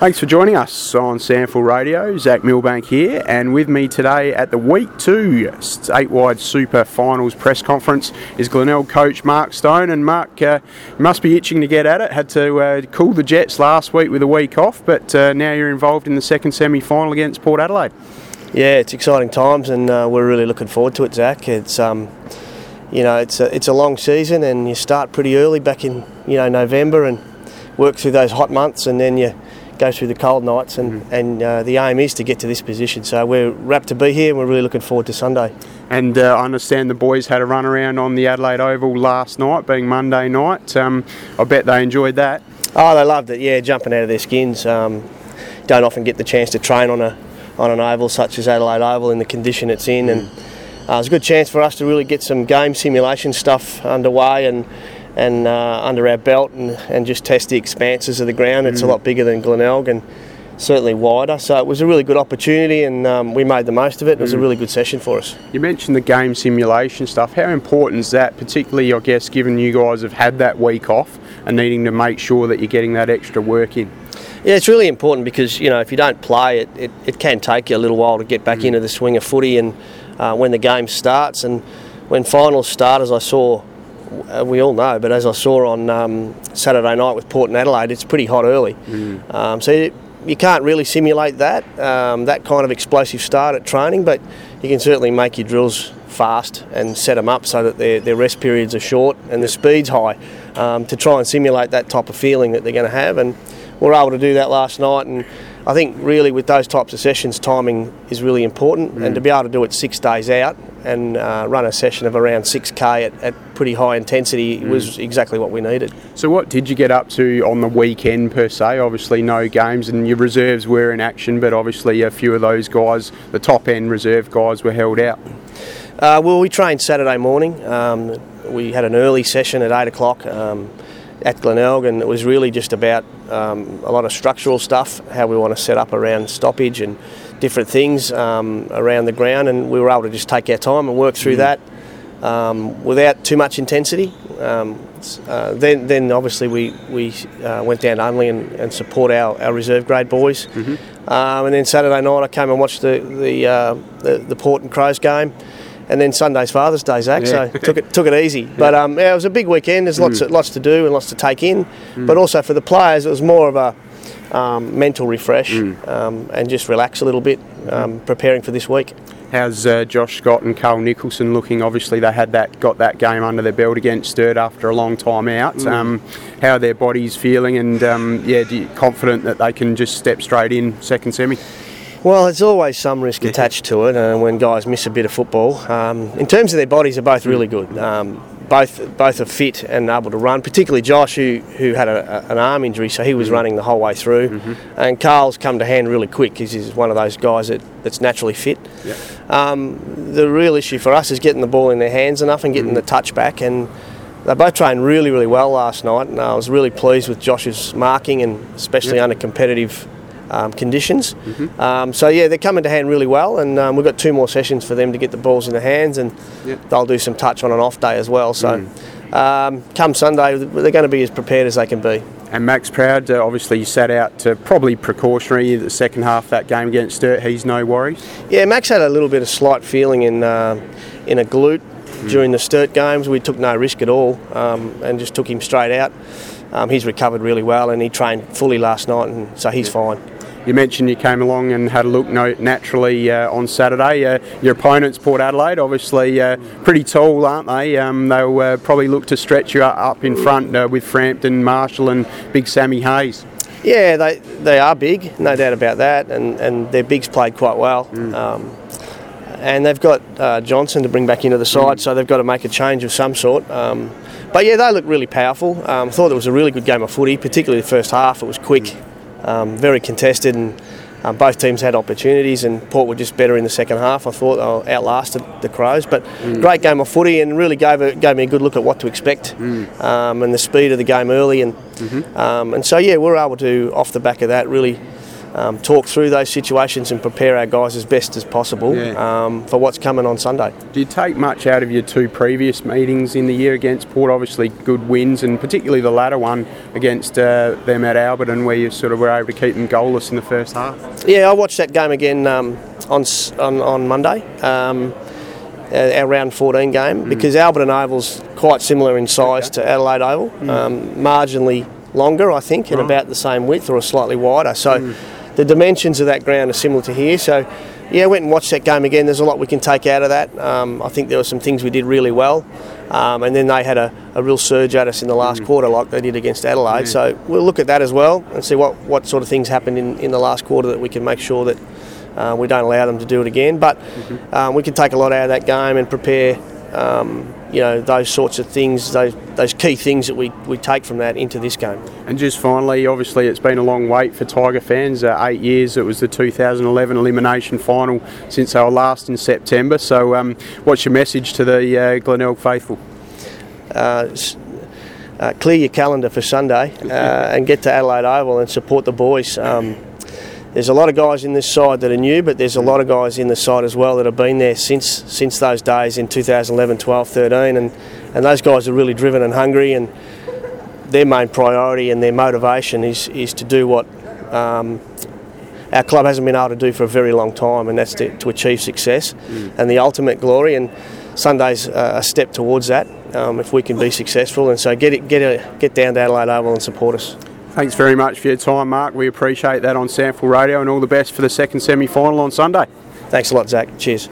Thanks for joining us on Sample Radio. Zach Milbank here, and with me today at the Week 2 statewide Super Finals press conference is Glenelg coach Mark Stone. And Mark, uh, must be itching to get at it. Had to uh, cool the Jets last week with a week off, but uh, now you're involved in the second semi final against Port Adelaide. Yeah, it's exciting times, and uh, we're really looking forward to it, Zach. It's um, you know, it's a, it's a long season, and you start pretty early back in you know November, and work through those hot months, and then you go through the cold nights, and, mm. and uh, the aim is to get to this position. So we're rapt to be here, and we're really looking forward to Sunday. And uh, I understand the boys had a run around on the Adelaide Oval last night, being Monday night. Um, I bet they enjoyed that. Oh, they loved it. Yeah, jumping out of their skins. Um, don't often get the chance to train on a on an oval such as Adelaide Oval in the condition it's in, mm. and uh, it was a good chance for us to really get some game simulation stuff underway and and uh, under our belt and, and just test the expanses of the ground. It's mm. a lot bigger than Glenelg and certainly wider. So it was a really good opportunity and um, we made the most of it. It was mm. a really good session for us. You mentioned the game simulation stuff. How important is that, particularly, I guess, given you guys have had that week off and needing to make sure that you're getting that extra work in? Yeah, it's really important because, you know, if you don't play, it, it, it can take you a little while to get back mm. into the swing of footy and uh, when the game starts. And when finals start, as I saw we all know, but as I saw on um, Saturday night with Port and Adelaide, it's pretty hot early. Mm. Um, so you, you, can't really simulate that, um, that kind of explosive start at training, but you can certainly make your drills fast and set them up so that their, their rest periods are short and the speed's high um, to try and simulate that type of feeling that they're going to have. And we're able to do that last night. And I think really with those types of sessions, timing is really important, mm. and to be able to do it six days out and uh, run a session of around 6k at, at pretty high intensity mm. was exactly what we needed. So, what did you get up to on the weekend per se? Obviously, no games, and your reserves were in action, but obviously, a few of those guys, the top end reserve guys, were held out. Uh, well, we trained Saturday morning. Um, we had an early session at 8 o'clock. Um, at Glenelg, and it was really just about um, a lot of structural stuff, how we want to set up around stoppage and different things um, around the ground, and we were able to just take our time and work through mm. that um, without too much intensity. Um, uh, then, then obviously we we uh, went down to Unley and, and support our, our reserve grade boys, mm-hmm. Um, and then Saturday night I came and watched the the, uh, the, the Port and Crows game and then Sunday's Father's Day, Zach. Yeah. So took it took it easy. Yeah. But um, yeah, it was a big weekend. There's lots mm. of, lots to do and lots to take in. Mm. But also for the players, it was more of a um, mental refresh mm. um, and just relax a little bit, um, preparing for this week. How's uh, Josh Scott and Carl Nicholson looking? Obviously, they had that got that game under their belt against Sturt after a long time out. Mm. Um, how are their bodies feeling? And um, yeah, you confident that they can just step straight in second semi? Well, there's always some risk attached to it, and when guys miss a bit of football, um, in terms of their bodies, are both really good. Um, both both are fit and able to run. Particularly Josh, who who had a, a, an arm injury, so he was mm-hmm. running the whole way through. Mm-hmm. And Carl's come to hand really quick. He's, he's one of those guys that, that's naturally fit. Yeah. Um, the real issue for us is getting the ball in their hands enough and getting mm-hmm. the touch back. And they both trained really, really well last night, and I was really pleased with Josh's marking and especially under competitive um, conditions. Mm-hmm. Um, so yeah, they're coming to hand really well, and um, we've got two more sessions for them to get the balls in the hands, and they'll do some touch on an off day as well. So. Mm. Um, come Sunday, they're going to be as prepared as they can be. And Max Proud, uh, obviously, sat out to probably precautionary the second half of that game against Sturt. He's no worries. Yeah, Max had a little bit of slight feeling in uh, in a glute mm. during the Sturt games. We took no risk at all um, and just took him straight out. Um, he's recovered really well and he trained fully last night, and so he's fine. You mentioned you came along and had a look naturally uh, on Saturday. Uh, your opponents, Port Adelaide, obviously uh, pretty tall, aren't they? Um, they'll uh, probably look to stretch you up in front uh, with Frampton, Marshall, and Big Sammy Hayes. Yeah, they they are big, no doubt about that, and, and their bigs played quite well. Mm. Um, and they've got uh, Johnson to bring back into the side, mm. so they've got to make a change of some sort. Um, but yeah, they look really powerful. Um, I thought it was a really good game of footy, particularly the first half. It was quick. Mm um, very contested, and um, both teams had opportunities. And Port were just better in the second half. I thought they outlasted the Crows, but mm. great game of footy, and really gave a, gave me a good look at what to expect mm. um, and the speed of the game early. And mm-hmm. Um, and so yeah, we are able to off the back of that really. Um, talk through those situations and prepare our guys as best as possible Yeah. um, for what's coming on Sunday. Do you take much out of your two previous meetings in the year against Port? Obviously, good wins, and particularly the latter one against uh, them at Alberton, where you sort of were able to keep them goalless in the first half. Yeah, I watched that game again um, on, on on Monday, um, our round 14 game, because Alberton Oval's quite similar in size to Adelaide Oval, um, marginally longer, I think, and about the same width or slightly wider. So the dimensions of that ground are similar to here. So yeah, went and watched that game again. There's a lot we can take out of that. Um, I think there were some things we did really well. Um, and then they had a, a real surge at us in the last quarter, like they did against Adelaide. So we'll look at that as well and see what, what sort of things happened in, in the last quarter that we can make sure that uh, we don't allow them to do it again. But um, we can take a lot out of that game and prepare, um, you know, those sorts of things, those, those key things that we, we take from that into this game. And just finally, obviously, it's been a long wait for Tiger fans. Uh, eight years. It was the 2011 elimination final since they were last in September. So, um, what's your message to the uh, Glenelg faithful? uh, uh, clear your calendar for Sunday uh, and get to Adelaide Oval and support the boys. Um, there's a lot of guys in this side that are new, but there's a lot of guys in the side as well that have been there since since those days in 2011, 12, 13, and and those guys are really driven and hungry, and their main priority and their motivation is is to do what. Um, our club hasn't been able to do for a very long time, and that's to, to achieve success and the ultimate glory. And Sunday's a step towards that um, if we can be successful. And so get it, get a, get down to Adelaide Oval and support us. Thanks very much for your time, Mark. We appreciate that on Sample Radio, and all the best for the second semi final on Sunday. Thanks a lot, Zach. Cheers.